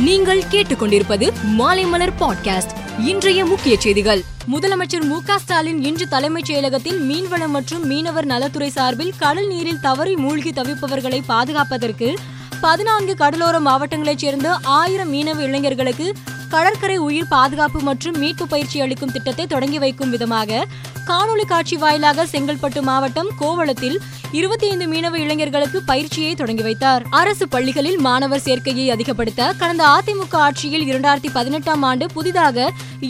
நீங்கள் கேட்டுக்கொண்டிருப்பது மாலைமலர் பாட்காஸ்ட். இன்றைய முக்கிய செய்திகள். முதலமைச்சர் மு ஸ்டாலின் இன்று தலைமைச் செயலகத்தில் மீன்வளம் மற்றும் மீனவர் நலத்துறை சார்பில் கடல் நீரில் தவறி மூழ்கி தவிப்பவர்களை பாதுகாப்பதற்கு பதினான்கு கடலோர மாவட்டங்களைச் சேர்ந்த ஆயிரம் மீனவ இளைஞர்களுக்கு கடற்கரை உயிர் பாதுகாப்பு மற்றும் மீட்பு பயிற்சி அளிக்கும் திட்டத்தை தொடங்கி வைக்கும் விதமாக காணொலி காட்சி வாயிலாக செங்கல்பட்டு மாவட்டம் கோவளத்தில் இருபத்தி ஐந்து மீனவ இளைஞர்களுக்கு பயிற்சியை தொடங்கி வைத்தார். அரசு பள்ளிகளில் மாணவர் சேர்க்கையை அதிகப்படுத்த கடந்த அதிமுக ஆட்சியில் இரண்டாயிரத்தி பதினெட்டாம் ஆண்டு புதிதாக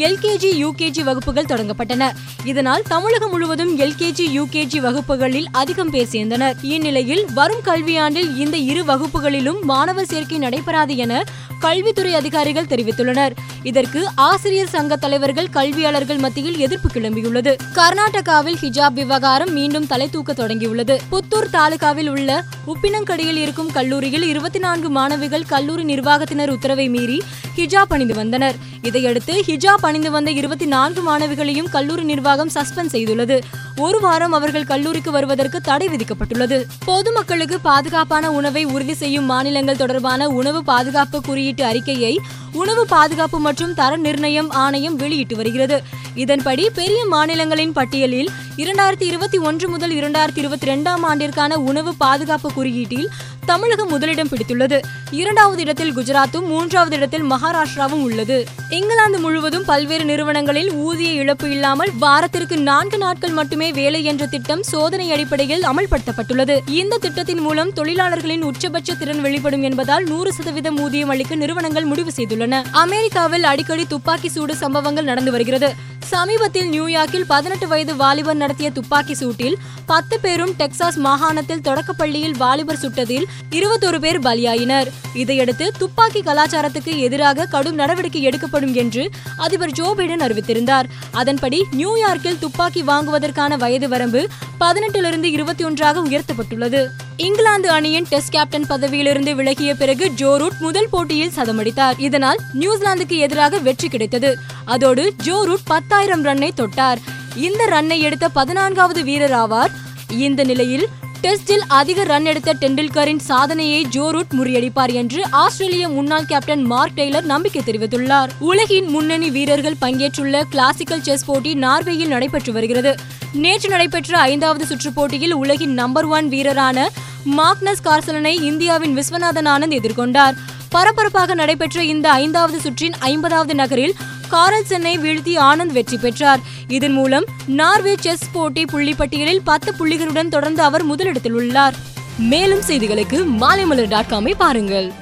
எல்கேஜி யூகேஜி வகுப்புகள் தொடங்கப்பட்டன. இதனால் தமிழகம் முழுவதும் எல்கேஜி யூகேஜி வகுப்புகளில் அதிகம் பேர் சேர்ந்தனர். இந்நிலையில் வரும் கல்வியாண்டில் இந்த இரு வகுப்புகளிலும் மாணவர் சேர்க்கை நடைபெறாது என கல்வித்துறை அதிகாரிகள் தெரிவித்துள்ளனர். இதற்கு ஆசிரியர் சங்க தலைவர்கள் கல்வியாளர்கள் மத்தியில் எதிர்ப்பு கிளம்பியுள்ளது. கர்நாடகாவில் ஹிஜாப் விவகாரம் மீண்டும் தலை தூக்க தொடங்கியுள்ளது. புத்தூர் தாலுகாவில் உள்ள உப்பினங்கடியில் இருக்கும் கல்லூரியில் இருபத்தி நான்கு மாணவிகள் கல்லூரி நிர்வாகத்தினர் உத்தரவை மீறி ஹிஜாப் அணிந்து வந்தனர். இதையடுத்து ஹிஜாப் அணிந்து வந்த இருபத்தி நான்கு மாணவிகளையும் கல்லூரி நிர்வாகம் சஸ்பெண்ட் செய்துள்ளது. ஒரு வாரம் அவர்கள் கல்லூரிக்கு வருவதற்கு தடை விதிக்கப்பட்டுள்ளது. பொதுமக்களுக்கு பாதுகாப்பான உணவை உறுதி செய்யும் மாநிலங்கள் தொடர்பான உணவு பாதுகாப்பு குறியீட்டு அறிக்கையை உணவு பாதுகாப்பு மற்றும் தர நிர்ணயம் ஆணையம் வெளியிட்டு வருகிறது. இதன்படி பெரிய மாநிலங்களின் பட்டியலில் இரண்டாயிரத்தி இருபத்தி ஒன்று முதல் இரண்டாயிரத்தி இருபத்தி ரெண்டாம் ஆண்டிற்கான உணவு பாதுகாப்பு குறியீட்டில் தமிழகம் முதலிடம் பிடித்துள்ளது. இரண்டாவது இடத்தில் குஜராத்தும் மூன்றாவது இடத்தில் மகாராஷ்டிராவும் உள்ளது. இங்கிலாந்து முழுவதும் பல்வேறு நிறுவனங்களில் ஊதிய இழப்பு இல்லாமல் வாரத்திற்கு நான்கு நாட்கள் மட்டுமே வேலை என்ற திட்டம் சோதனை அடிப்படையில் அமல்படுத்தப்பட்டுள்ளது. இந்த திட்டத்தின் மூலம் தொழிலாளர்களின் உச்சபட்ச திறன் வெளிப்படும் என்பதால் நூறு சதவீதம் ஊதியம் அளிக்க நிறுவனங்கள் முடிவு செய்துள்ளன. அமெரிக்காவில் அடிக்கடி துப்பாக்கி சூடு சம்பவங்கள் நடந்து வருகிறது. சமீபத்தில் நியூயார்க்கில் பதினெட்டு வயது வாலிபர் நடத்திய துப்பாக்கி சூட்டில் பத்து பேரும் டெக்சாஸ் மாகாணத்தில் தொடக்கப்பள்ளியில் வாலிபர் சுட்டதில் இருபத்தொரு பேர் பலியாயினர். இதையடுத்து துப்பாக்கி கலாச்சாரத்துக்கு எதிராக கடும் நடவடிக்கை எடுக்கப்படும் என்று அதிபர் ஜோ பைடன் அறிவித்திருந்தார். அதன்படி நியூயார்க்கில் துப்பாக்கி வாங்குவதற்கான வயது வரம்பு பதினெட்டிலிருந்து இருபத்தி ஒன்றாக உயர்த்தப்பட்டுள்ளது. இங்கிலாந்து அணியின் டெஸ்ட் கேப்டன் பதவியிலிருந்து விலகிய பிறகு ஜோ ரூட் முதல் போட்டியில் சதமடித்தார். இதனால் நியூசிலாந்துக்கு எதிராக வெற்றி கிடைத்தது. அதோடு ஜோ ரூட் பத்தாயிரம் ரன்னை தொட்டார். இந்த ரன்னை எடுத்த பதினான்காவது வீரர் ஆவார். இந்த நிலையில் டெஸ்டில் அதிக ரன் எடுத்த டெண்டுல்கரின் சாதனையை ஜோ ரூட் முறியடிப்பார் என்று ஆஸ்திரேலிய முன்னாள் கேப்டன் மார்க் டெய்லர் நம்பிக்கை தெரிவித்துள்ளார். உலகின் முன்னணி வீரர்கள் பங்கேற்றுள்ள கிளாசிக்கல் செஸ் போட்டி நார்வேயில் நடைபெற்று வருகிறது. நேற்று நடைபெற்ற ஐந்தாவது சுற்று போட்டியில் உலகின் நம்பர் ஒன் வீரரான மாக்னஸ் கார்சலனை இந்தியாவின் விஸ்வநாதன் ஆனந்த் எதிர்கொண்டார். பரபரப்பாக நடைபெற்ற இந்த ஐந்தாவது சுற்றின் ஐம்பதாவது நகரில் காரல்சனை வீழ்த்தி ஆனந்த் வெற்றி பெற்றார். இதன் மூலம் நார்வே செஸ் போட்டி புள்ளிப்பட்டியலில் பத்து புள்ளிகளுடன் தொடர்ந்து அவர் முதலிடத்தில் உள்ளார். மேலும் செய்திகளுக்கு மாலைமலர் டாட் காமை பாருங்கள்.